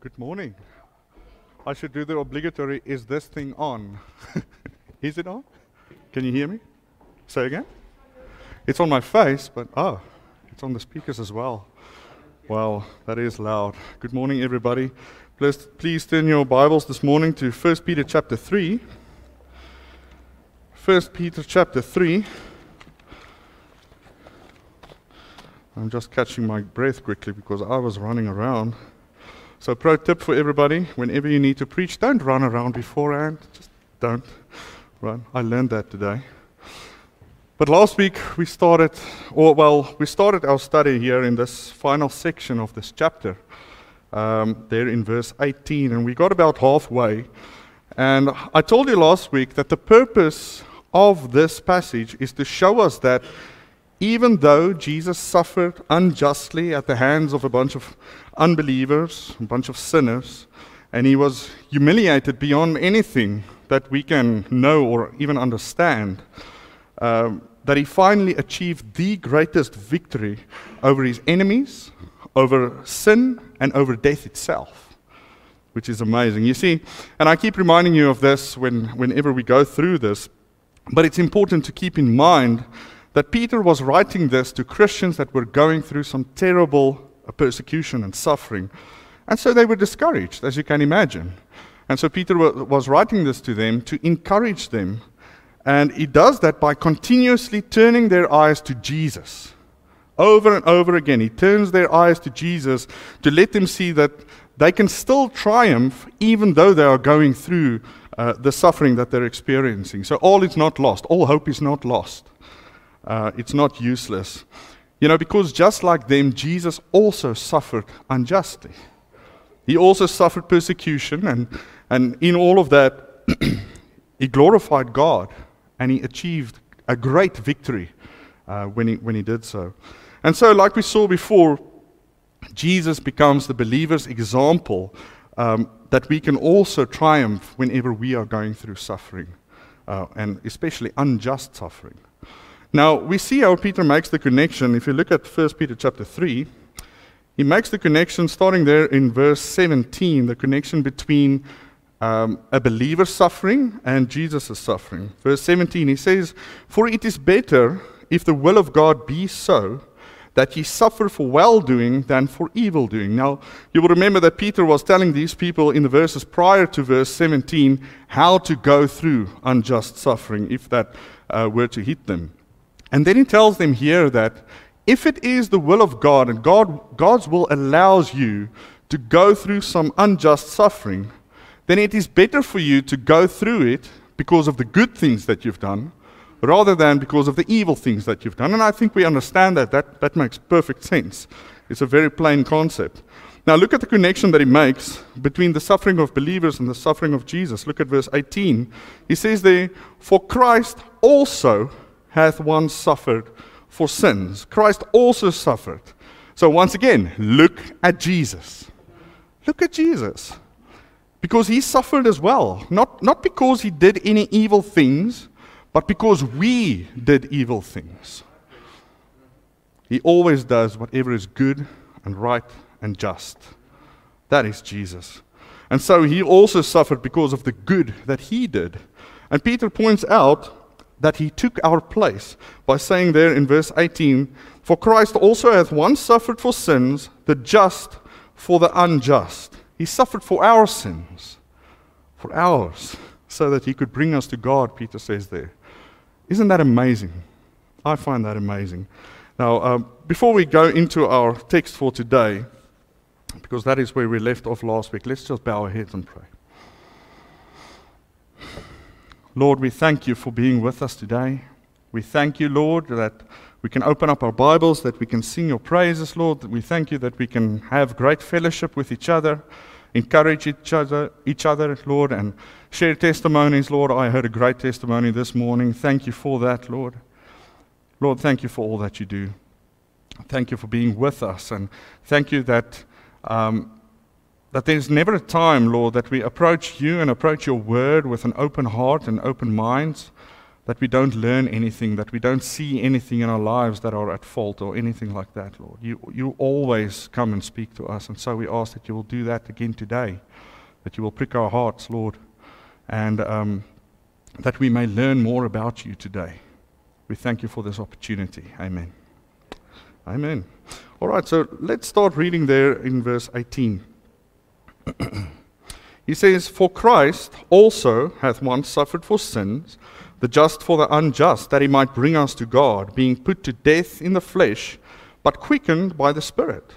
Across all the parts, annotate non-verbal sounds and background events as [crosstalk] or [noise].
Good morning. I should do the obligatory is this thing on? [laughs] is it on? Can you hear me? Say again? It's on my face, but oh, it's on the speakers as well. Wow, that is loud. Good morning, everybody. Please, please turn your Bibles this morning to 1 Peter chapter 3. 1 Peter chapter 3. I'm just catching my breath quickly because I was running around. So, pro tip for everybody whenever you need to preach, don't run around beforehand. Just don't run. I learned that today. But last week we started, or well, we started our study here in this final section of this chapter, um, there in verse 18, and we got about halfway. And I told you last week that the purpose of this passage is to show us that even though Jesus suffered unjustly at the hands of a bunch of unbelievers, a bunch of sinners, and he was humiliated beyond anything that we can know or even understand, um, that he finally achieved the greatest victory over his enemies, over sin, and over death itself, which is amazing. You see, and I keep reminding you of this when, whenever we go through this, but it's important to keep in mind that Peter was writing this to Christians that were going through some terrible persecution and suffering. And so they were discouraged, as you can imagine. And so Peter was writing this to them to encourage them. And he does that by continuously turning their eyes to Jesus. Over and over again, he turns their eyes to Jesus to let them see that they can still triumph even though they are going through uh, the suffering that they're experiencing. So all is not lost, all hope is not lost uh, it's not useless. You know, because just like them, Jesus also suffered unjustly. He also suffered persecution, and, and in all of that, [clears throat] he glorified God and he achieved a great victory uh, when, he, when he did so. And so, like we saw before, Jesus becomes the believer's example um, that we can also triumph whenever we are going through suffering, uh, and especially unjust suffering. Now, we see how Peter makes the connection. If you look at 1 Peter chapter 3, he makes the connection starting there in verse 17, the connection between um, a believer's suffering and Jesus' suffering. Verse 17, he says, For it is better, if the will of God be so, that ye suffer for well doing than for evil doing. Now, you will remember that Peter was telling these people in the verses prior to verse 17 how to go through unjust suffering if that uh, were to hit them. And then he tells them here that if it is the will of God and God, God's will allows you to go through some unjust suffering, then it is better for you to go through it because of the good things that you've done rather than because of the evil things that you've done. And I think we understand that. That, that makes perfect sense. It's a very plain concept. Now, look at the connection that he makes between the suffering of believers and the suffering of Jesus. Look at verse 18. He says there, For Christ also hath once suffered for sins. Christ also suffered. So, once again, look at Jesus. Look at Jesus. Because he suffered as well. Not, not because he did any evil things, but because we did evil things. He always does whatever is good and right and just. That is Jesus. And so he also suffered because of the good that he did. And Peter points out that he took our place by saying there in verse 18, For Christ also hath once suffered for sins, the just for the unjust. He suffered for our sins, for ours, so that he could bring us to God, Peter says there. Isn't that amazing? I find that amazing. Now, um, before we go into our text for today, because that is where we left off last week, let's just bow our heads and pray. Lord, we thank you for being with us today. We thank you, Lord, that we can open up our Bibles, that we can sing your praises, Lord. We thank you that we can have great fellowship with each other, encourage each other, each other, Lord, and share testimonies, Lord. I heard a great testimony this morning. Thank you for that, Lord. Lord, thank you for all that you do. Thank you for being with us, and thank you that um, that there's never a time, Lord, that we approach you and approach your word with an open heart and open minds, that we don't learn anything, that we don't see anything in our lives that are at fault or anything like that, Lord. You, you always come and speak to us, and so we ask that you will do that again today, that you will prick our hearts, Lord, and um, that we may learn more about you today. We thank you for this opportunity. Amen. Amen. All right, so let's start reading there in verse 18. [clears throat] he says, For Christ also hath once suffered for sins the just for the unjust, that he might bring us to God, being put to death in the flesh, but quickened by the Spirit,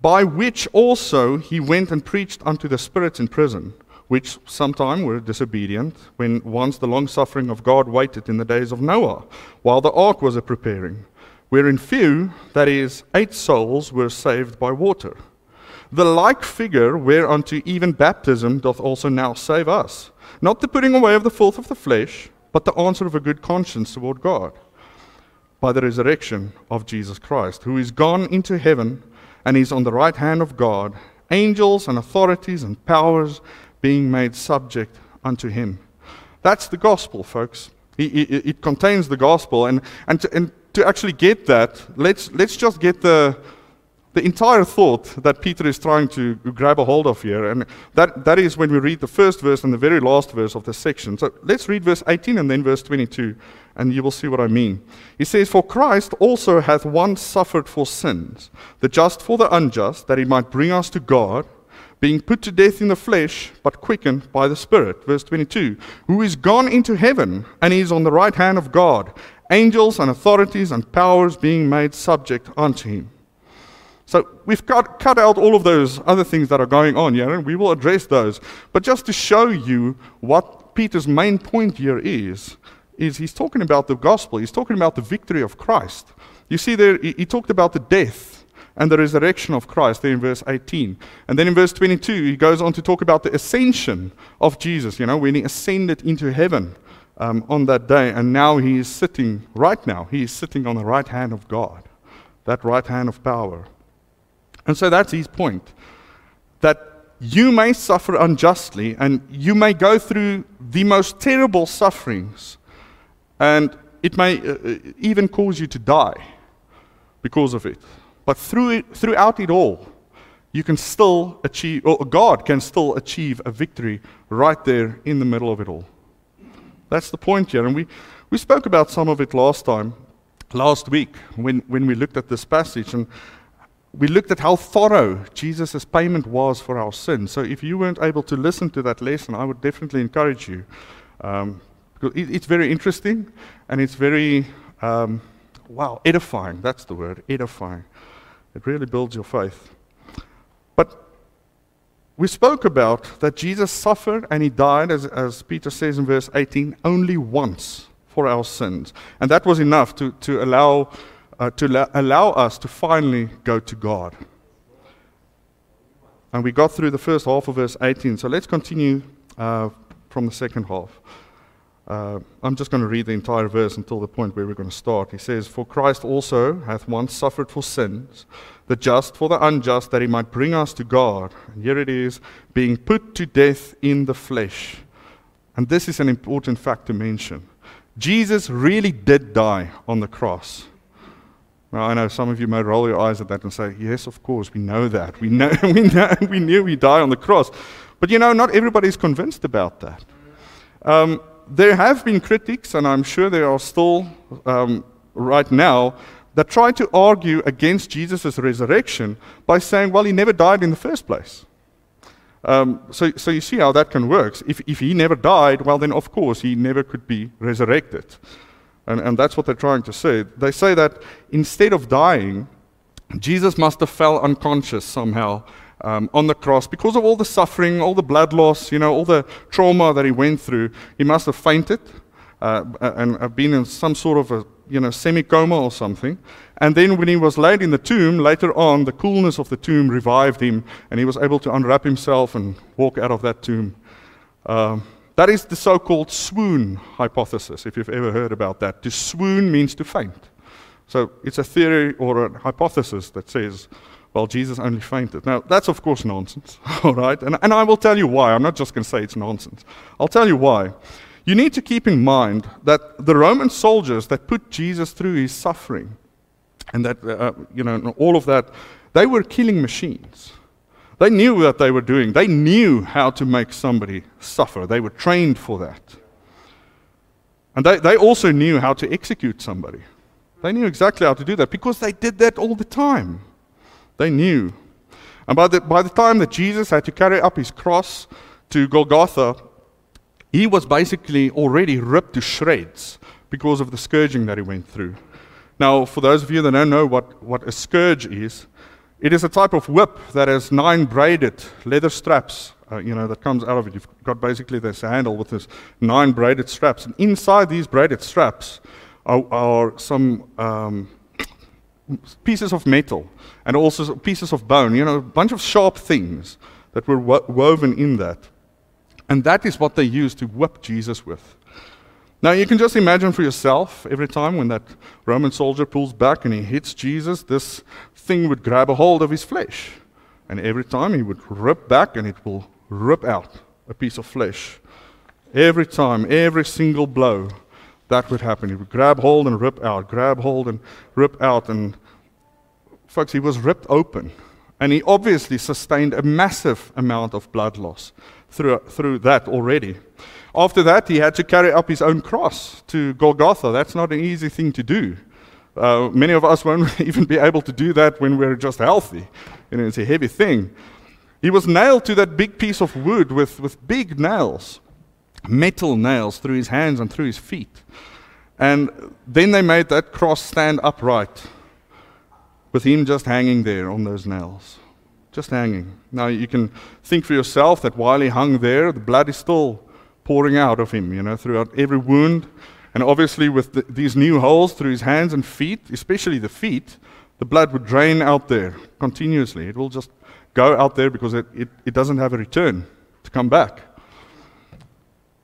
by which also he went and preached unto the spirits in prison, which sometime were disobedient, when once the long suffering of God waited in the days of Noah, while the ark was a preparing, wherein few, that is, eight souls, were saved by water. The like figure whereunto even baptism doth also now save us, not the putting away of the filth of the flesh, but the answer of a good conscience toward God by the resurrection of Jesus Christ, who is gone into heaven and is on the right hand of God, angels and authorities and powers being made subject unto him. That's the gospel, folks. It, contains the gospel. And, and, to, and to actually get that, let's, let's just get the, the entire thought that Peter is trying to grab a hold of here, and that, that is when we read the first verse and the very last verse of this section. So let's read verse 18 and then verse 22, and you will see what I mean. He says, For Christ also hath once suffered for sins, the just for the unjust, that he might bring us to God, being put to death in the flesh, but quickened by the Spirit. Verse 22, Who is gone into heaven, and is on the right hand of God, angels and authorities and powers being made subject unto him. So we've cut, cut out all of those other things that are going on here, and we will address those. But just to show you what Peter's main point here is, is he's talking about the gospel. He's talking about the victory of Christ. You see there, he, he talked about the death and the resurrection of Christ there in verse 18. And then in verse 22, he goes on to talk about the ascension of Jesus, you know, when he ascended into heaven um, on that day. And now he is sitting, right now, he is sitting on the right hand of God, that right hand of power. And so that's his point. That you may suffer unjustly and you may go through the most terrible sufferings, and it may uh, uh, even cause you to die because of it. But through it, throughout it all, you can still achieve, or God can still achieve a victory right there in the middle of it all. That's the point here. And we, we spoke about some of it last time, last week, when, when we looked at this passage. And we looked at how thorough Jesus' payment was for our sins. So if you weren't able to listen to that lesson, I would definitely encourage you. Um, it's very interesting and it's very, um, wow, edifying. That's the word, edifying. It really builds your faith. But we spoke about that Jesus suffered and he died, as, as Peter says in verse 18, only once for our sins. And that was enough to, to allow uh, to la- allow us to finally go to God. And we got through the first half of verse 18, so let's continue uh, from the second half. Uh, I'm just going to read the entire verse until the point where we're going to start. He says, For Christ also hath once suffered for sins, the just for the unjust, that he might bring us to God. And here it is, being put to death in the flesh. And this is an important fact to mention. Jesus really did die on the cross. Now, I know some of you may roll your eyes at that and say, Yes, of course, we know that. We, know, [laughs] we, know, we knew he died on the cross. But you know, not everybody's convinced about that. Um, there have been critics, and I'm sure there are still um, right now, that try to argue against Jesus' resurrection by saying, Well, he never died in the first place. Um, so, so you see how that can work. If, if he never died, well, then of course he never could be resurrected. And, and that's what they're trying to say. They say that instead of dying, Jesus must have fell unconscious somehow um, on the cross because of all the suffering, all the blood loss, you know, all the trauma that he went through. He must have fainted uh, and have been in some sort of a you know semi-coma or something. And then when he was laid in the tomb, later on, the coolness of the tomb revived him, and he was able to unwrap himself and walk out of that tomb. Um, that is the so called swoon hypothesis, if you've ever heard about that. To swoon means to faint. So it's a theory or a hypothesis that says, well, Jesus only fainted. Now, that's of course nonsense, [laughs] all right? And, and I will tell you why. I'm not just going to say it's nonsense. I'll tell you why. You need to keep in mind that the Roman soldiers that put Jesus through his suffering and that, uh, you know, all of that, they were killing machines. They knew what they were doing. They knew how to make somebody suffer. They were trained for that. And they, they also knew how to execute somebody. They knew exactly how to do that because they did that all the time. They knew. And by the, by the time that Jesus had to carry up his cross to Golgotha, he was basically already ripped to shreds because of the scourging that he went through. Now, for those of you that don't know what, what a scourge is, it is a type of whip that has nine braided leather straps, uh, you know, that comes out of it. You've got basically this handle with this nine braided straps. And inside these braided straps are, are some um, [clears throat] pieces of metal and also pieces of bone, you know, a bunch of sharp things that were wo- woven in that. And that is what they used to whip Jesus with. Now, you can just imagine for yourself every time when that Roman soldier pulls back and he hits Jesus, this thing would grab a hold of his flesh. And every time he would rip back and it will rip out a piece of flesh. Every time, every single blow, that would happen. He would grab hold and rip out, grab hold and rip out. And, folks, he was ripped open. And he obviously sustained a massive amount of blood loss through, through that already. After that, he had to carry up his own cross to Golgotha. That's not an easy thing to do. Uh, many of us won't [laughs] even be able to do that when we're just healthy. You know, it's a heavy thing. He was nailed to that big piece of wood with, with big nails, metal nails through his hands and through his feet. And then they made that cross stand upright with him just hanging there on those nails just hanging. Now you can think for yourself that while he hung there, the blood is still pouring out of him, you know, throughout every wound. And obviously, with the, these new holes through his hands and feet, especially the feet, the blood would drain out there continuously. It will just go out there because it, it, it doesn't have a return to come back.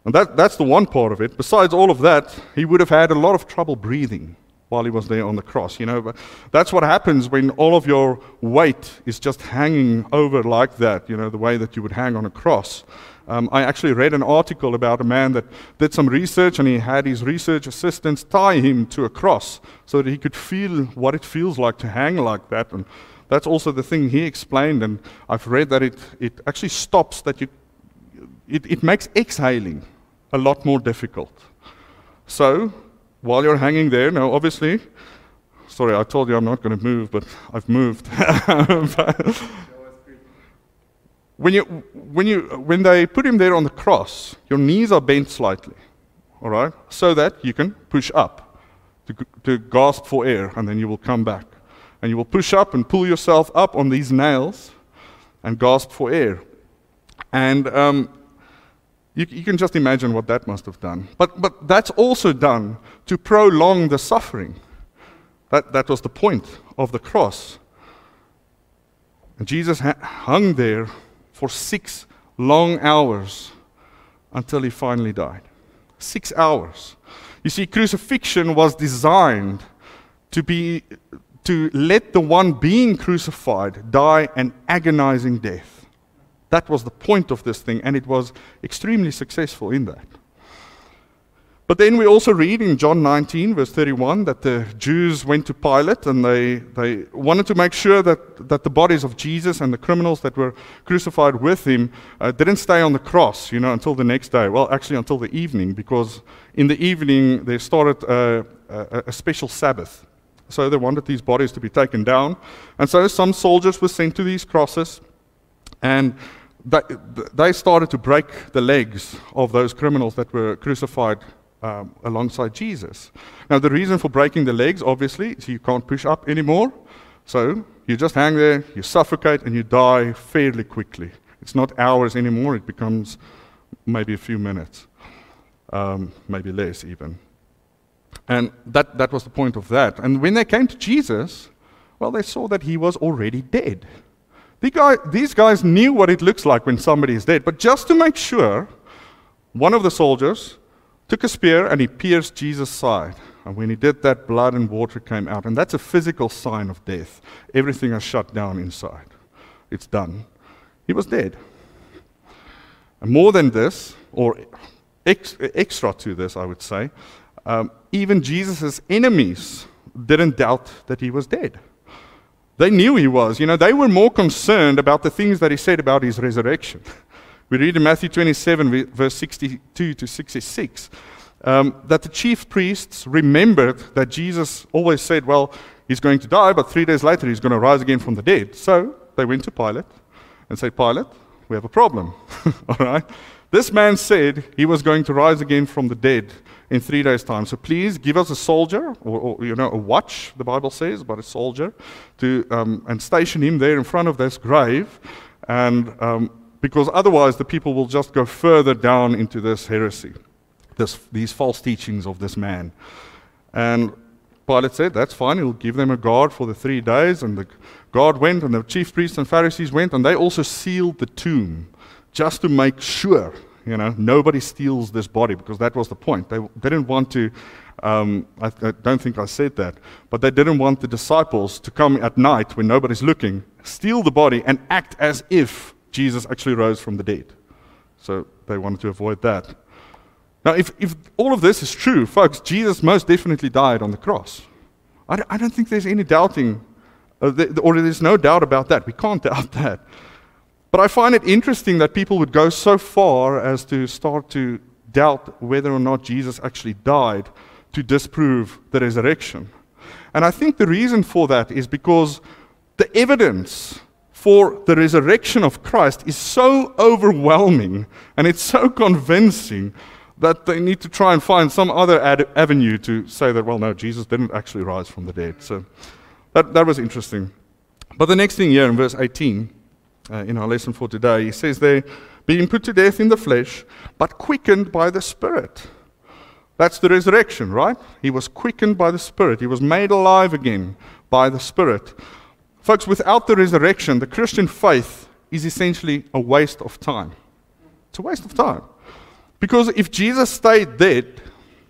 And that, that's the one part of it. Besides all of that, he would have had a lot of trouble breathing while he was there on the cross. You know, but that's what happens when all of your weight is just hanging over like that, you know, the way that you would hang on a cross. Um, I actually read an article about a man that did some research and he had his research assistants tie him to a cross so that he could feel what it feels like to hang like that. And that's also the thing he explained. And I've read that it, it actually stops that you, it, it makes exhaling a lot more difficult. So while you're hanging there, now obviously, sorry, I told you I'm not going to move, but I've moved. [laughs] when, you, when, you, when they put him there on the cross, your knees are bent slightly, all right, so that you can push up to, to gasp for air, and then you will come back. And you will push up and pull yourself up on these nails and gasp for air. And um, you, you, can just imagine what that must have done. But, but that's also done to prolong the suffering. That, that was the point of the cross. And Jesus ha- hung there for six long hours until he finally died. Six hours. You see, crucifixion was designed to be to let the one being crucified die an agonizing death. That was the point of this thing, and it was extremely successful in that. But then we also read in John 19, verse 31, that the Jews went to Pilate and they, they wanted to make sure that, that the bodies of Jesus and the criminals that were crucified with him uh, didn't stay on the cross, you know, until the next day. Well, actually, until the evening, because in the evening they started a, a, a special Sabbath. So they wanted these bodies to be taken down. And so some soldiers were sent to these crosses and they started to break the legs of those criminals that were crucified um, alongside Jesus. Now, the reason for breaking the legs, obviously, is you can't push up anymore. So you just hang there, you suffocate, and you die fairly quickly. It's not hours anymore, it becomes maybe a few minutes, um, maybe less even. And that, that was the point of that. And when they came to Jesus, well, they saw that he was already dead. The guy, these guys knew what it looks like when somebody is dead, but just to make sure, one of the soldiers took a spear and he pierced Jesus' side. And when he did that, blood and water came out. And that's a physical sign of death. Everything has shut down inside. It's done. He was dead. And more than this, or ex- extra to this, I would say. Um, even Jesus' enemies didn't doubt that he was dead. They knew he was. You know, they were more concerned about the things that he said about his resurrection. [laughs] We read in Matthew 27, verse 62 to 66, um, that the chief priests remembered that Jesus always said, Well, he's going to die, but three days later he's going to rise again from the dead. So they went to Pilate and said, Pilate, we have a problem. [laughs] All right? This man said he was going to rise again from the dead in three days' time. So please give us a soldier, or, or you know, a watch, the Bible says, but a soldier, to, um, and station him there in front of this grave. And um, because otherwise the people will just go further down into this heresy, this, these false teachings of this man. And Pilate said, That's fine, he'll give them a guard for the three days. And the guard went, and the chief priests and Pharisees went, and they also sealed the tomb just to make sure, you know, nobody steals this body, because that was the point. They they didn't want to. Um, I, I don't think I said that, but they didn't want the disciples to come at night when nobody's looking, steal the body, and act as if Jesus actually rose from the dead. So they wanted to avoid that. Now, if, if all of this is true, folks, Jesus most definitely died on the cross. I don't, I don't think there's any doubting, uh, the, or there's no doubt about that. We can't [laughs] doubt that. But I find it interesting that people would go so far as to start to doubt whether or not Jesus actually died to disprove the resurrection. And I think the reason for that is because the evidence for the resurrection of Christ is so overwhelming and it's so convincing that they need to try and find some other ad- avenue to say that, well, no, Jesus didn't actually rise from the dead. So that, that was interesting. But the next thing here in verse 18, uh, in our lesson for today, he says there, being put to death in the flesh, but quickened by the Spirit. That's the resurrection, right? He was quickened by the Spirit. He was made alive again by the Spirit. Folks, without the resurrection, the Christian faith is essentially a waste of time. It's a waste of time. Because if Jesus stayed dead,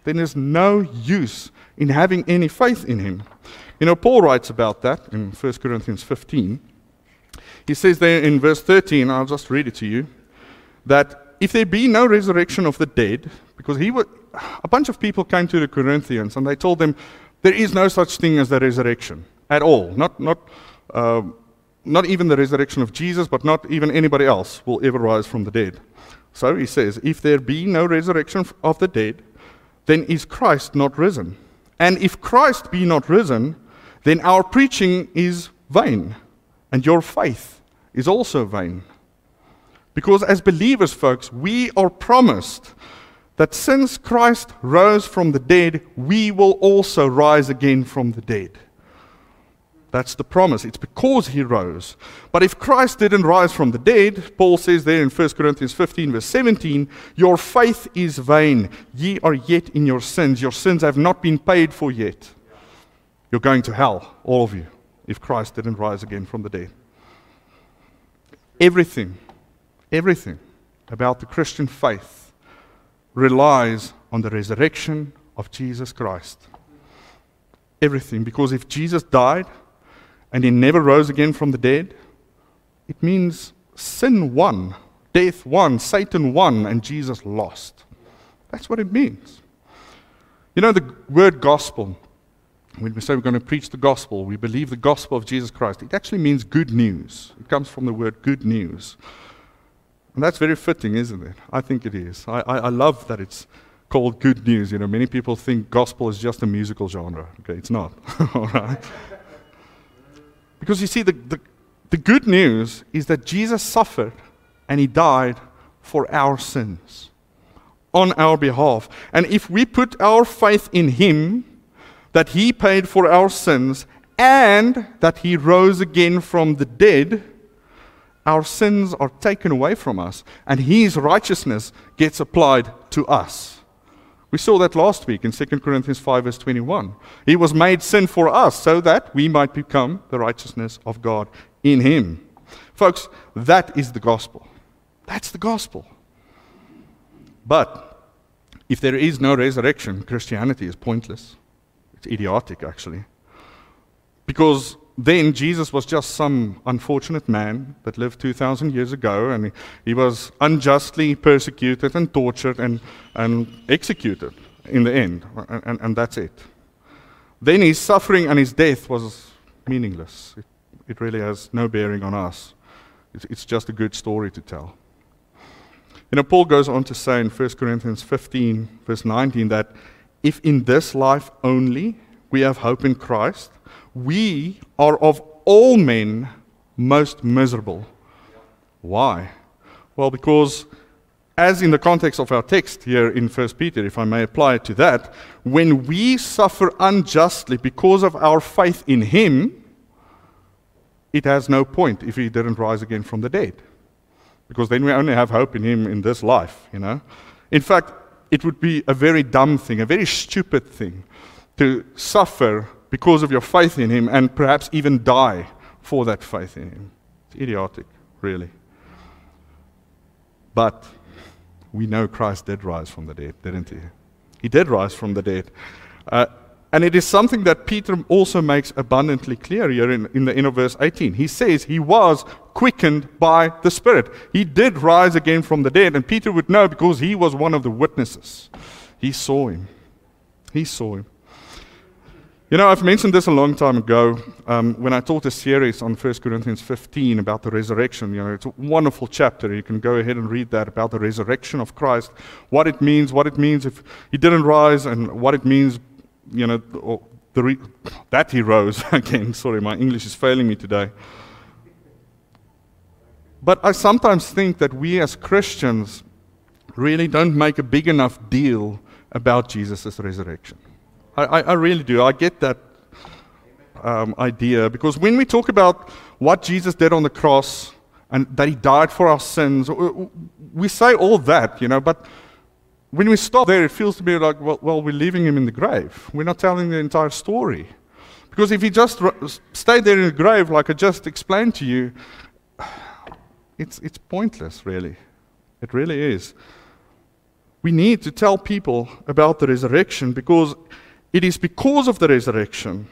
then there's no use in having any faith in him. You know, Paul writes about that in 1 Corinthians 15. He says there in verse 13, I'll just read it to you, that if there be no resurrection of the dead, because he would, a bunch of people came to the Corinthians and they told them there is no such thing as the resurrection at all. Not, not uh, not even the resurrection of Jesus, but not even anybody else will ever rise from the dead. So he says, If there be no resurrection of the dead, then is Christ not risen? And if Christ be not risen, then our preaching is vain, and your faith is also vain. Because as believers, folks, we are promised that since Christ rose from the dead, we will also rise again from the dead. That's the promise. It's because he rose. But if Christ didn't rise from the dead, Paul says there in 1 Corinthians 15, verse 17, your faith is vain. Ye are yet in your sins. Your sins have not been paid for yet. You're going to hell, all of you, if Christ didn't rise again from the dead. Everything, everything about the Christian faith relies on the resurrection of Jesus Christ. Everything. Because if Jesus died, and he never rose again from the dead, it means sin won, death won, Satan won, and Jesus lost. That's what it means. You know, the word gospel, when we say we're going to preach the gospel, we believe the gospel of Jesus Christ, it actually means good news. It comes from the word good news. And that's very fitting, isn't it? I think it is. I, I, I love that it's called good news. You know, many people think gospel is just a musical genre. Okay, it's not. [laughs] All right. Because you see, the, the, the good news is that Jesus suffered and he died for our sins on our behalf. And if we put our faith in him, that he paid for our sins and that he rose again from the dead, our sins are taken away from us and his righteousness gets applied to us. We saw that last week in 2 Corinthians 5, verse 21. He was made sin for us so that we might become the righteousness of God in him. Folks, that is the gospel. That's the gospel. But if there is no resurrection, Christianity is pointless. It's idiotic, actually. Because then Jesus was just some unfortunate man that lived 2,000 years ago, and he was unjustly persecuted and tortured and, and executed in the end, and, and, that's it. Then his suffering and his death was meaningless. It, it really has no bearing on us. It's, it's just a good story to tell. You know, Paul goes on to say in 1 Corinthians 15, verse 19, that if in this life only we have hope in Christ, we are of all men most miserable. Why? Well, because as in the context of our text here in 1 Peter, if I may apply it to that, when we suffer unjustly because of our faith in Him, it has no point if He didn't rise again from the dead. Because then we only have hope in Him in this life, you know. In fact, it would be a very dumb thing, a very stupid thing to suffer because of your faith in Him and perhaps even die for that faith in Him. It's idiotic, really. But we know Christ did rise from the dead, didn't he? He did rise from the dead. Uh, and it is something that Peter also makes abundantly clear here in, in the end of verse 18. He says he was quickened by the Spirit. He did rise again from the dead, and Peter would know because he was one of the witnesses. He saw him. He saw him. You know, I've mentioned this a long time ago um, when I taught a series on 1 Corinthians 15 about the resurrection. You know, it's a wonderful chapter. You can go ahead and read that about the resurrection of Christ, what it means, what it means if he didn't rise, and what it means, you know, re- that he rose [laughs] again. Sorry, my English is failing me today. But I sometimes think that we as Christians really don't make a big enough deal about Jesus' resurrection. I, I, really do. I get that um, idea because when we talk about what Jesus did on the cross and that he died for our sins, we say all that, you know, but when we stop there, it feels to me like, well, well we're leaving him in the grave. We're not telling the entire story. Because if he just stayed there in the grave, like I just explained to you, it's, it's pointless, really. It really is. We need to tell people about the resurrection because it is because of the resurrection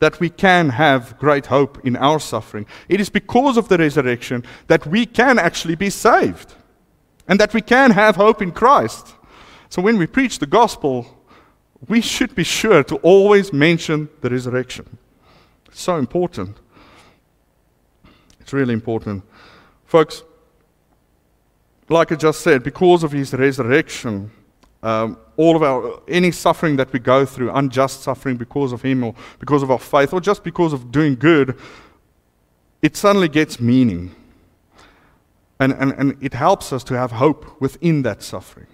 that we can have great hope in our suffering. It is because of the resurrection that we can actually be saved and that we can have hope in Christ. So when we preach the gospel, we should be sure to always mention the resurrection. It's so important. It's really important. Folks, like I just said, because of his resurrection, um, all of our any suffering that we go through, unjust suffering because of him or because of our faith or just because of doing good, it suddenly gets meaning. And, and, and it helps us to have hope within that suffering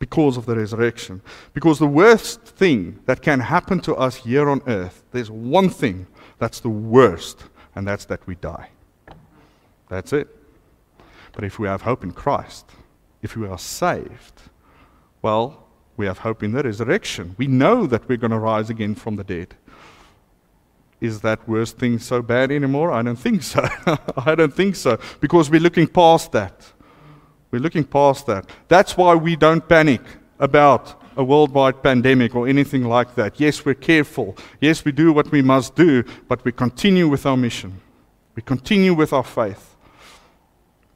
because of the resurrection. Because the worst thing that can happen to us here on earth, there's one thing that's the worst, and that's that we die. That's it. But if we have hope in Christ, if we are saved, well, we have hope in the resurrection. We know that we're going to rise again from the dead. Is that worst thing so bad anymore? I don't think so. [laughs] I don't think so. Because we're looking past that. We're looking past that. That's why we don't panic about a worldwide pandemic or anything like that. Yes, we're careful. Yes, we do what we must do, but we continue with our mission. We continue with our faith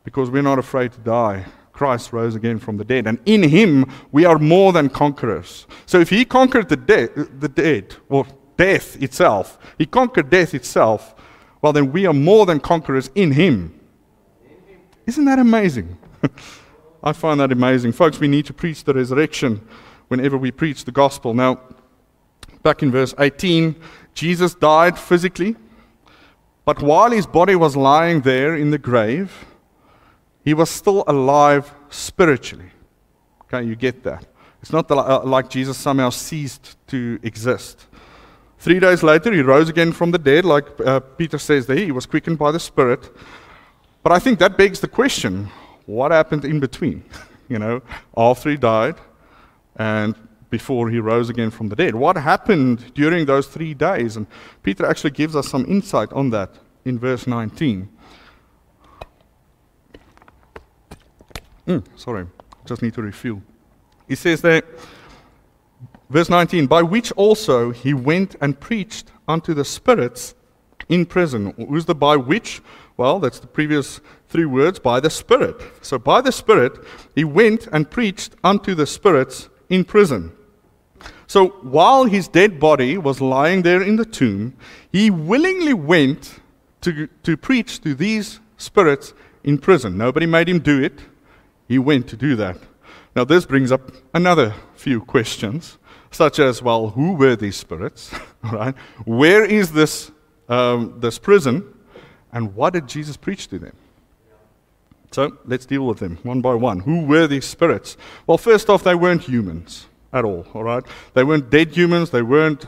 because we're not afraid to die. Christ rose again from the dead. And in him, we are more than conquerors. So if he conquered the, de- the dead, or death itself, he conquered death itself, well, then we are more than conquerors in him. Isn't that amazing? [laughs] I find that amazing. Folks, we need to preach the resurrection whenever we preach the gospel. Now, back in verse 18, Jesus died physically, but while his body was lying there in the grave, he was still alive spiritually. Okay, you get that. It's not uh, like Jesus somehow ceased to exist. Three days later, he rose again from the dead, like uh, Peter says there. He was quickened by the Spirit. But I think that begs the question what happened in between? [laughs] you know, after he died and before he rose again from the dead. What happened during those three days? And Peter actually gives us some insight on that in verse 19. Mm, sorry, just need to refuel. He says there, verse 19, by which also he went and preached unto the spirits in prison. Who's the by which? Well, that's the previous three words by the Spirit. So, by the Spirit, he went and preached unto the spirits in prison. So, while his dead body was lying there in the tomb, he willingly went to, to preach to these spirits in prison. Nobody made him do it, he went to do that. Now, this brings up another few questions, such as, well, who were these spirits? [laughs] right? Where is this, um, this prison? And what did Jesus preach to them? So let's deal with them one by one. Who were these spirits? Well, first off, they weren't humans at all, all right? They weren't dead humans, they weren't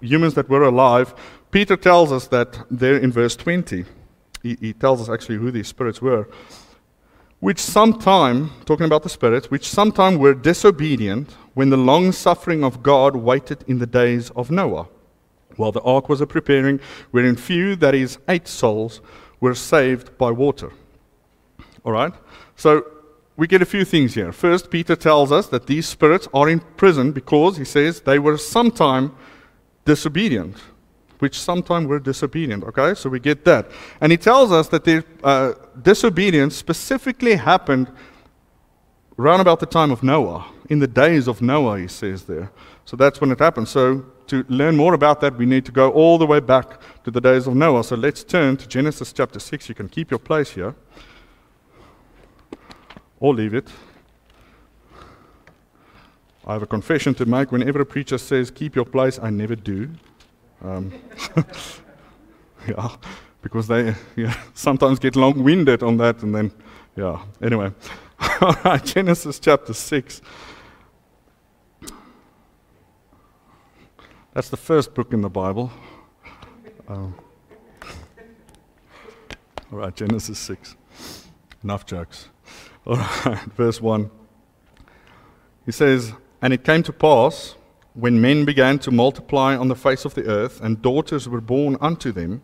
humans that were alive. Peter tells us that there in verse 20, he, he tells us actually who these spirits were which sometime, talking about the spirits, which sometime were disobedient when the long suffering of God waited in the days of Noah, while the ark was a preparing, wherein few, that is, eight souls, were saved by water. All right? So we get a few things here. First, Peter tells us that these spirits are in prison because, he says, they were sometime disobedient which sometimes were disobedient. Okay, so we get that. And he tells us that the uh, disobedience specifically happened around about the time of Noah, in the days of Noah, he says there. So that's when it happened. So to learn more about that, we need to go all the way back to the days of Noah. So let's turn to Genesis chapter 6. You can keep your place here, or leave it. I have a confession to make. Whenever a preacher says, keep your place, I never do. Um, [laughs] yeah, because they yeah, sometimes get long winded on that, and then, yeah, anyway. [laughs] All right, Genesis chapter 6. That's the first book in the Bible. Um, all right, Genesis 6. Enough jokes. All [laughs] right, verse 1. He says, And it came to pass when men began to multiply on the face of the earth, and daughters were born unto them,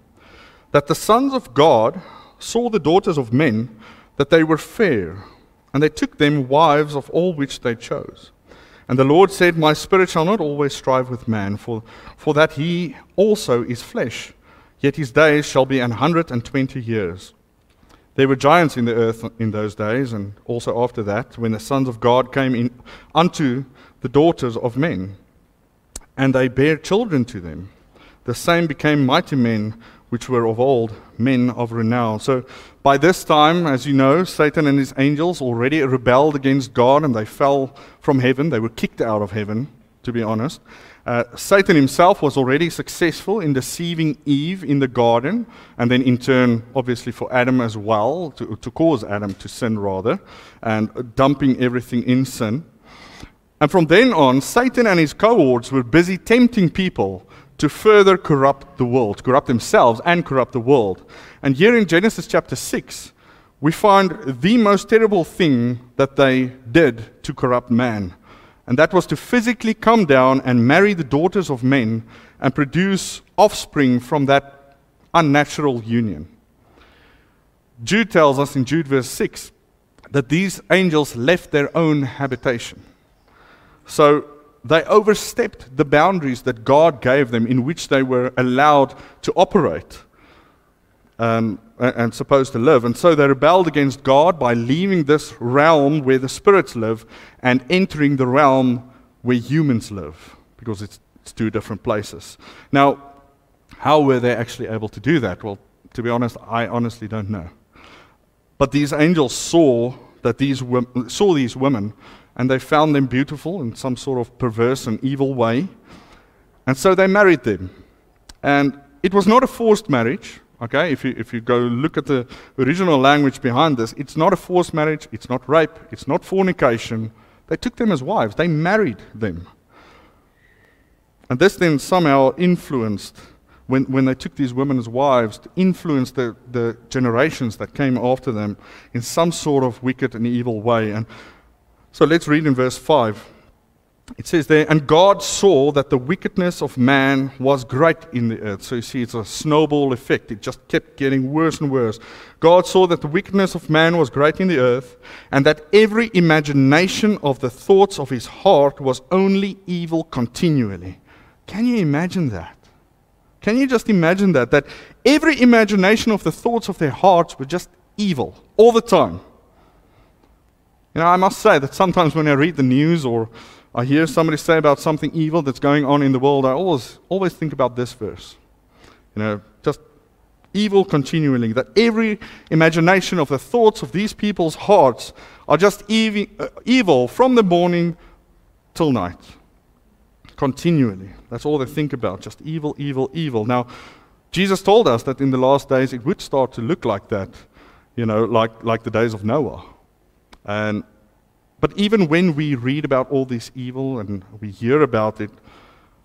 that the sons of God saw the daughters of men, that they were fair, and they took them wives of all which they chose. And the Lord said, My spirit shall not always strive with man, for, for that he also is flesh, yet his days shall be an hundred and twenty years. There were giants in the earth in those days, and also after that, when the sons of God came in unto the daughters of men and they bare children to them. The same became mighty men which were of old, men of renown. So by this time, as you know, Satan and his angels already rebelled against God and they fell from heaven. They were kicked out of heaven, to be honest. Uh, Satan himself was already successful in deceiving Eve in the garden, and then in turn, obviously, for Adam as well, to, to cause Adam to sin rather, and dumping everything in sin. And from then on, Satan and his cohorts were busy tempting people to further corrupt the world, corrupt themselves and corrupt the world. And here in Genesis chapter 6, we find the most terrible thing that they did to corrupt man. And that was to physically come down and marry the daughters of men and produce offspring from that unnatural union. Jude tells us in Jude verse 6 that these angels left their own habitation. So they overstepped the boundaries that God gave them in which they were allowed to operate um, and supposed to live. And so they rebelled against God by leaving this realm where the spirits live and entering the realm where humans live because it's, it's two different places. Now, how were they actually able to do that? Well, to be honest, I honestly don't know. But these angels saw that these saw these women and they found them beautiful in some sort of perverse and evil way. And so they married them. And it was not a forced marriage, okay? If you, if you go look at the original language behind this, it's not a forced marriage, it's not rape, it's not fornication. They took them as wives, they married them. And this then somehow influenced, when, when they took these women as wives, to influence the, the generations that came after them in some sort of wicked and evil way. And so let's read in verse 5. It says there, and God saw that the wickedness of man was great in the earth. So you see, it's a snowball effect. It just kept getting worse and worse. God saw that the wickedness of man was great in the earth, and that every imagination of the thoughts of his heart was only evil continually. Can you imagine that? Can you just imagine that? That every imagination of the thoughts of their hearts were just evil all the time. You know, I must say that sometimes when I read the news or I hear somebody say about something evil that's going on in the world, I always, always think about this verse. You know, just evil continually, that every imagination of the thoughts of these people's hearts are just ev- uh, evil from the morning till night. Continually. That's all they think about, just evil, evil, evil. Now, Jesus told us that in the last days it would start to look like that, you know, like, like the days of Noah. And, but even when we read about all this evil and we hear about it,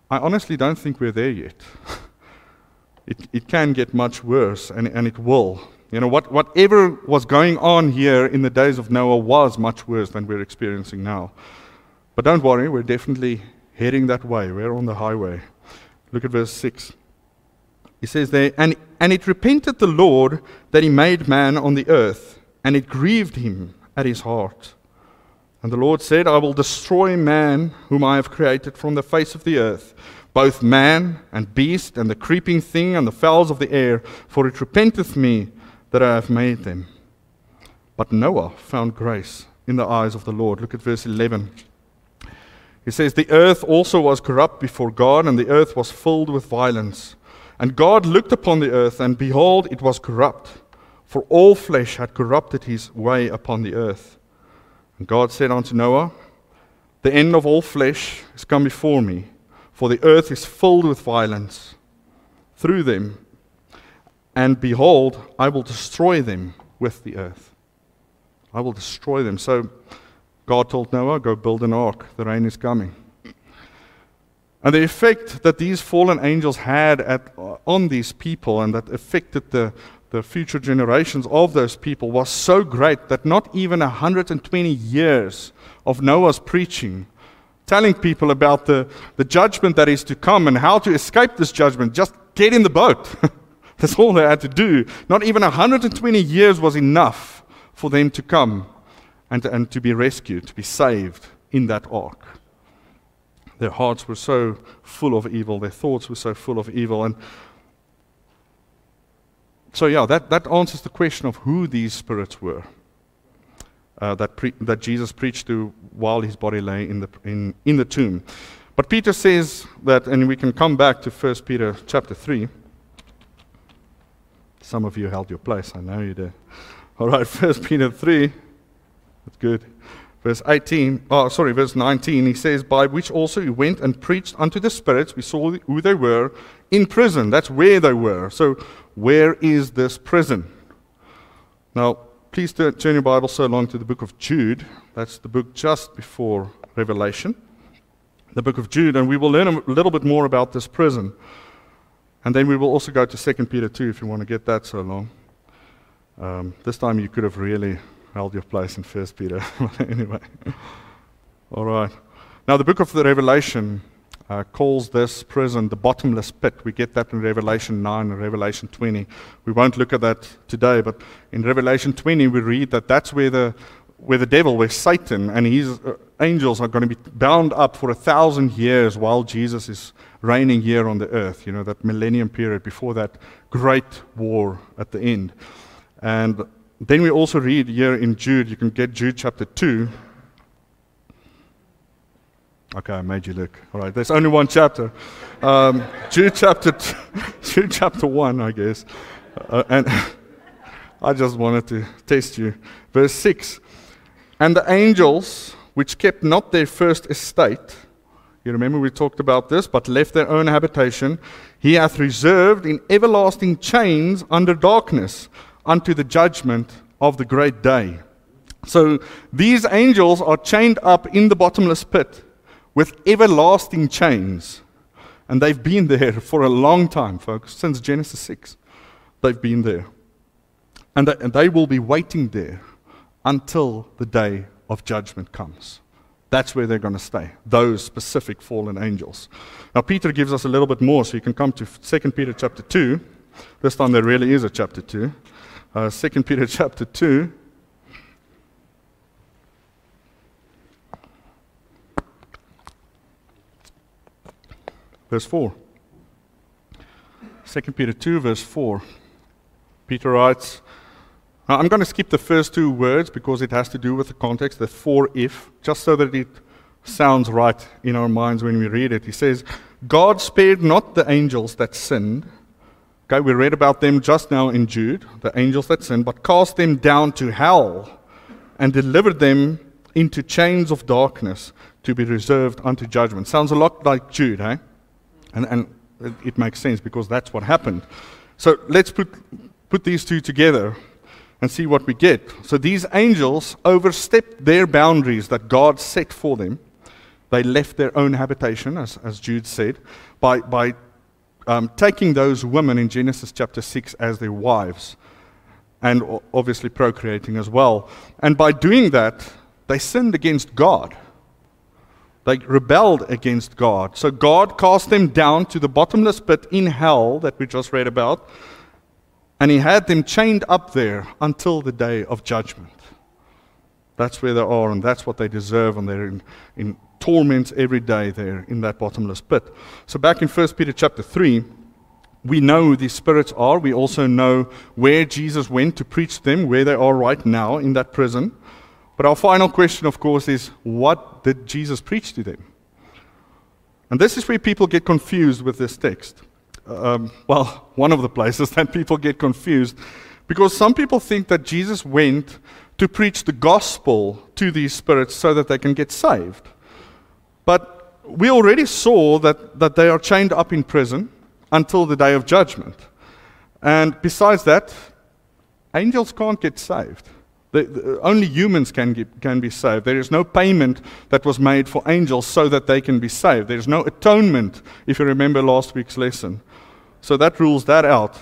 I honestly don't think we're there yet. [laughs] it, it can get much worse, and, and it will. You know, what, whatever was going on here in the days of Noah was much worse than we're experiencing now. But don't worry, we're definitely heading that way. We're on the highway. Look at verse 6. He says there, and, and it repented the Lord that he made man on the earth, and it grieved him at his heart. And the Lord said, I will destroy man whom I have created from the face of the earth, both man and beast, and the creeping thing and the fowls of the air, for it repenteth me that I have made them. But Noah found grace in the eyes of the Lord. Look at verse 11. He says, The earth also was corrupt before God, and the earth was filled with violence. And God looked upon the earth, and behold, it was corrupt, for all flesh had corrupted his way upon the earth. And God said unto Noah, The end of all flesh is come before me, for the earth is filled with violence through them. And behold, I will destroy them with the earth. I will destroy them. So God told Noah, Go build an ark, the rain is coming. And the effect that these fallen angels had at, on these people and that affected the, the future generations of those people was so great that not even 120 years of Noah's preaching, telling people about the, the judgment that is to come and how to escape this judgment, just get in the boat. [laughs] That's all they had to do. Not even 120 years was enough for them to come and, and to be rescued, to be saved in that ark. Their hearts were so full of evil, their thoughts were so full of evil. And so, yeah, that, that answers the question of who these spirits were uh, that, pre- that Jesus preached to while his body lay in the, in, in the tomb. But Peter says that, and we can come back to 1 Peter chapter 3. Some of you held your place, I know you did. All right, [laughs] 1 Peter 3. That's good. Verse 18, oh, sorry, verse 19, he says, By which also he went and preached unto the spirits, we saw who they were, in prison. That's where they were. So, where is this prison? Now, please turn your Bible so along to the book of Jude. That's the book just before Revelation. The book of Jude, and we will learn a little bit more about this prison. And then we will also go to 2 Peter 2 if you want to get that so long. Um, this time you could have really held your place in First Peter. [laughs] anyway, all right. Now, the book of the Revelation uh, calls this prison the bottomless pit. We get that in Revelation 9 and Revelation 20. We won't look at that today, but in Revelation 20, we read that that's where the where the devil, where Satan and his uh, angels are going to be bound up for a thousand years while Jesus is reigning here on the earth. You know, that millennium period before that great war at the end. And then we also read here in Jude, you can get Jude chapter 2. Okay, I made you look. All right, there's only one chapter. Um, [laughs] Jude chapter two, [laughs] Jude chapter 1, I guess. Uh, and [laughs] I just wanted to test you. Verse 6 And the angels which kept not their first estate, you remember we talked about this, but left their own habitation, he hath reserved in everlasting chains under darkness unto the judgment of the great day. So these angels are chained up in the bottomless pit with everlasting chains. And they've been there for a long time, folks, since Genesis 6. They've been there. And they, and they will be waiting there until the day of judgment comes. That's where they're going to stay, those specific fallen angels. Now, Peter gives us a little bit more, so you can come to 2 Peter chapter 2. This time there really is a chapter 2 uh, 2 Peter [laughs] chapter 2. Verse 4. 2 Peter 2, verse 4. Peter writes, now, I'm going to skip the first two words because it has to do with the context, the for if, just so that it sounds right in our minds when we read it. He says, God spared not the angels that sinned. Okay, we read about them just now in Jude, the angels that sinned, but cast them down to hell and delivered them into chains of darkness to be reserved unto judgment. Sounds a lot like Jude, eh? And, and it makes sense because that's what happened. So let's put, put these two together and see what we get. So these angels overstepped their boundaries that God set for them. They left their own habitation, as, as Jude said, by, by um, taking those women in Genesis chapter 6 as their wives and obviously procreating as well. And by doing that, they sinned against God. They rebelled against God. So God cast them down to the bottomless pit in hell that we just read about and he had them chained up there until the day of judgment. That's where they are, and that's what they deserve, and they're in, in torment every day there in that bottomless pit. So, back in 1 Peter chapter 3, we know who these spirits are. We also know where Jesus went to preach them, where they are right now in that prison. But our final question, of course, is what did Jesus preach to them? And this is where people get confused with this text um, well, [laughs] one of the places that people get confused because some people think that Jesus went to preach the gospel to these spirits so that they can get saved. But we already saw that, that they are chained up in prison until the day of judgment. And besides that, angels can't get saved. The, the, only humans can, get, can be saved. There is no payment that was made for angels so that they can be saved. There is no atonement, if you remember last week's lesson. So that rules that out.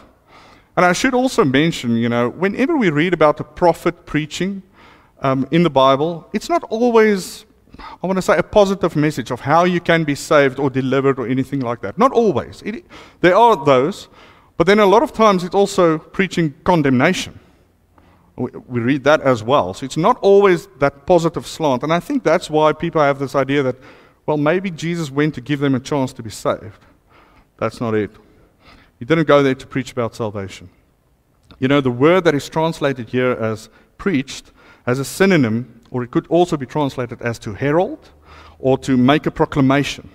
And I should also mention, you know, whenever we read about a prophet preaching um, in the Bible, it's not always, I want to say, a positive message of how you can be saved or delivered or anything like that. Not always. It, there are those, but then a lot of times it's also preaching condemnation. We, read that as well. So it's not always that positive slant. And I think that's why people have this idea that, well, maybe Jesus went to give them a chance to be saved. That's not it. He didn't go there to preach about salvation. You know, the word that is translated here as preached has a synonym, or it could also be translated as to herald or to make a proclamation.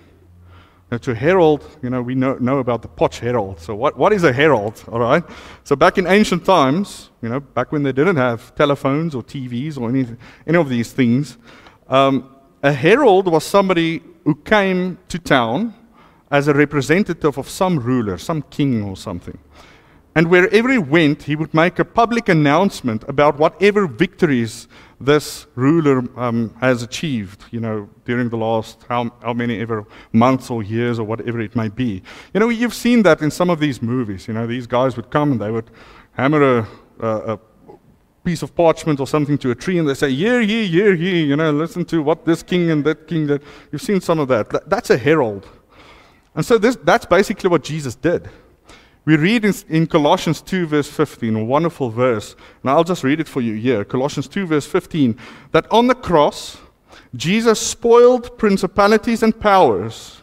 Now, to herald, you know, we know, know about the Potch Herald. So, what, what is a herald? All right. So, back in ancient times, you know, back when they didn't have telephones or TVs or any, any of these things, um, a herald was somebody who came to town as a representative of some ruler, some king or something. And wherever he went, he would make a public announcement about whatever victories this ruler um, has achieved, you know, during the last how, how many ever months or years or whatever it may be. You know, you've seen that in some of these movies. You know, these guys would come and they would hammer a, a, a piece of parchment or something to a tree and they say, Year, year, year, year, you know, listen to what this king and that king that. You've seen some of that. that that's a herald. And so this, that's basically what Jesus did. We read in, in, Colossians 2, verse 15, a wonderful verse, and I'll just read it for you here. Colossians 2, verse 15, that on the cross, Jesus spoiled principalities and powers,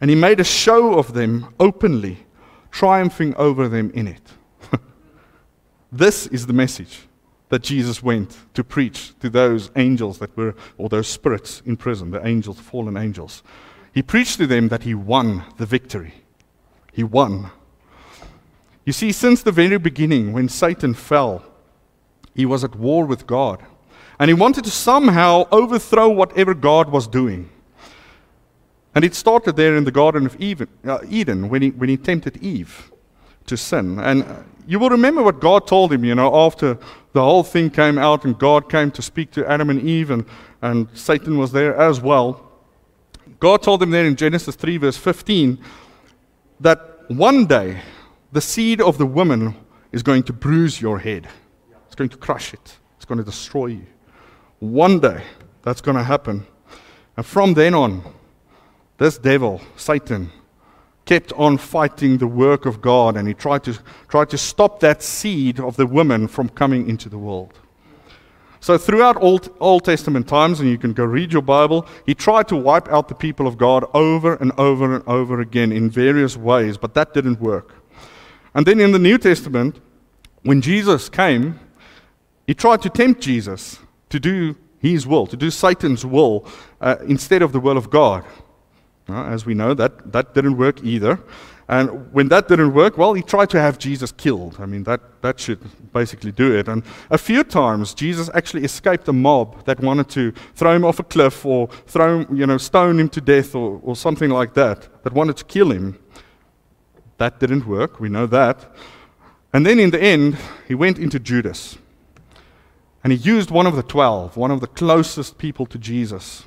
and he made a show of them openly, triumphing over them in it. [laughs] this is the message that Jesus went to preach to those angels that were, or those spirits in prison, the angels, fallen angels. He preached to them that he won the victory. He won. You see, since the very beginning, when Satan fell, he was at war with God. And he wanted to somehow overthrow whatever God was doing. And it started there in the Garden of uh, Eden when he, when he tempted Eve to sin. And you will remember what God told him, you know, after the whole thing came out and God came to speak to Adam and Eve, and, and Satan was there as well. God told him there in Genesis 3, verse 15, that one day the seed of the woman is going to bruise your head, it's going to crush it, it's going to destroy you. One day that's going to happen. And from then on, this devil, Satan, kept on fighting the work of God and he tried to, tried to stop that seed of the woman from coming into the world. So, throughout Old, Old Testament times, and you can go read your Bible, he tried to wipe out the people of God over and over and over again in various ways, but that didn't work. And then in the New Testament, when Jesus came, he tried to tempt Jesus to do his will, to do Satan's will uh, instead of the will of God. Uh, as we know, that, that didn't work either. And when that didn't work, well, he tried to have Jesus killed. I mean, that, that should basically do it. And a few times, Jesus actually escaped a mob that wanted to throw him off a cliff or throw him, you know, stone him to death or, or something like that, that wanted to kill him. That didn't work. We know that. And then in the end, he went into Judas. And he used one of the twelve, one of the closest people to Jesus,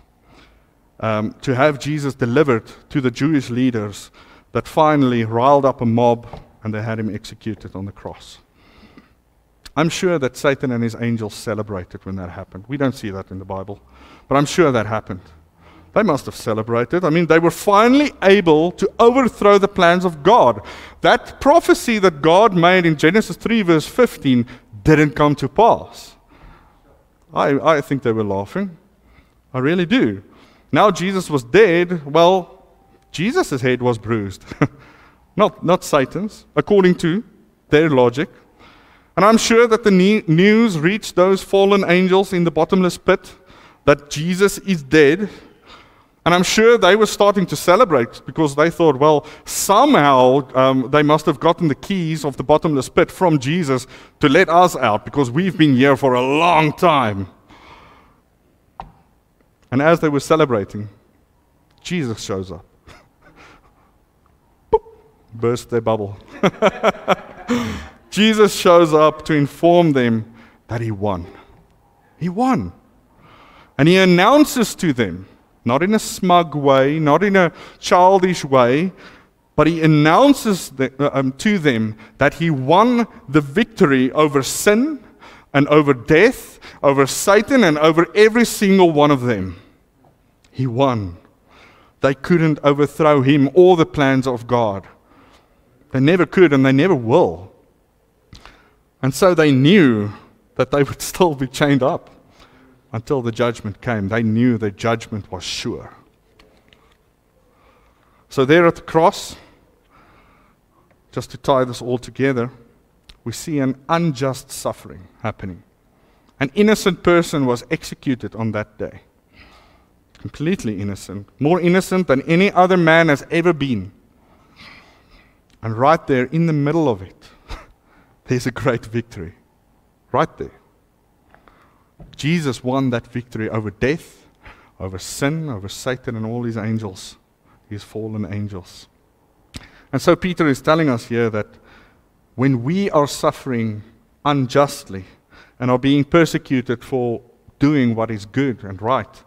um, to have Jesus delivered to the Jewish leaders that finally riled up a mob and they had him executed on the cross. I'm sure that Satan and his angels celebrated when that happened. We don't see that in the Bible, but I'm sure that happened. They must have celebrated. I mean, they were finally able to overthrow the plans of God. That prophecy that God made in Genesis 3, verse 15, didn't come to pass. I, I think they were laughing. I really do. Now Jesus was dead. Well, Jesus' head was bruised, [laughs] not, not Satan's, according to their logic. And I'm sure that the news reached those fallen angels in the bottomless pit that Jesus is dead. And I'm sure they were starting to celebrate because they thought, well, somehow um, they must have gotten the keys of the bottomless pit from Jesus to let us out because we've been here for a long time. And as they were celebrating, Jesus shows up burst their bubble. [laughs] Jesus shows up to inform them that he won. He won. And he announces to them, not in a smug way, not in a childish way, but he announces the, uh, um, to them that he won the victory over sin and over death, over Satan, and over every single one of them. He won. They couldn't overthrow him or the plans of God. They never could and they never will. And so they knew that they would [laughs] still be chained up until the judgment came. They knew the judgment was sure. So, there at the cross, just to tie this all together, we see an unjust suffering happening. An innocent person was executed on that day. Completely innocent. More innocent than any other man has ever been. And right there in the middle of it, [laughs] there's a great victory. Right there. Jesus won that victory over death, over sin, over Satan and all his angels, his fallen angels. And so Peter is telling us here that when we are suffering unjustly and are being persecuted for doing what is good and right,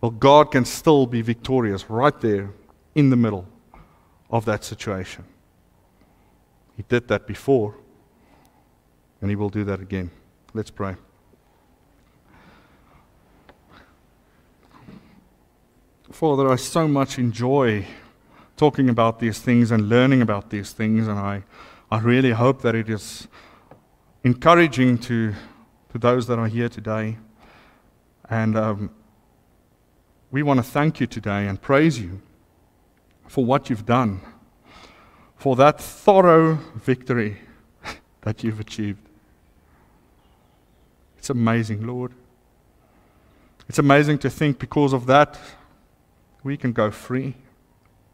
well, God can still be victorious right there in the middle of that situation. He did that before, and He will do that again. Let's pray. Father, I so much enjoy talking about these things and learning about these things, and I, I really hope that it is encouraging to, to those that are here today. And um, we want to thank you today and praise you for what you've done, for that thorough victory [laughs] that you've achieved. It's amazing, Lord. It's amazing to think because of that, we can go free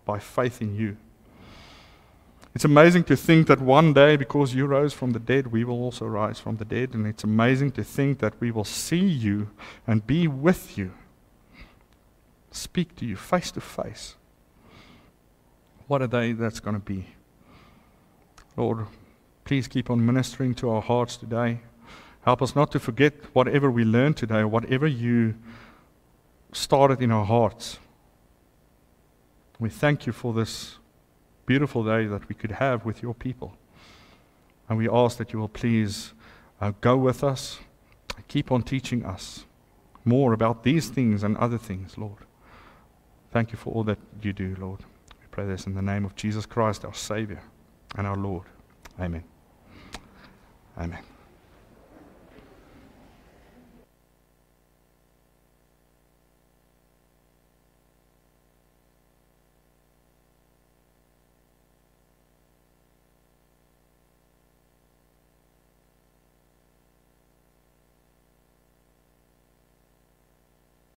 by faith in you. It's amazing to think that one day, because you rose from the dead, we will also rise from the dead. And it's amazing to think that we will see you and be with you, speak to you face to face. What a day that's going to be. Lord, please keep on ministering to our hearts today. Help us not to forget whatever we learned today, whatever you started in our hearts. We thank you for this beautiful day that we could have with your people. And we ask that you will please uh, go with us, keep on teaching us more about these things and other things, Lord. Thank you for all that you do, Lord We pray this in the name of Jesus Christ, our Savior and our Lord. Amen. Amen.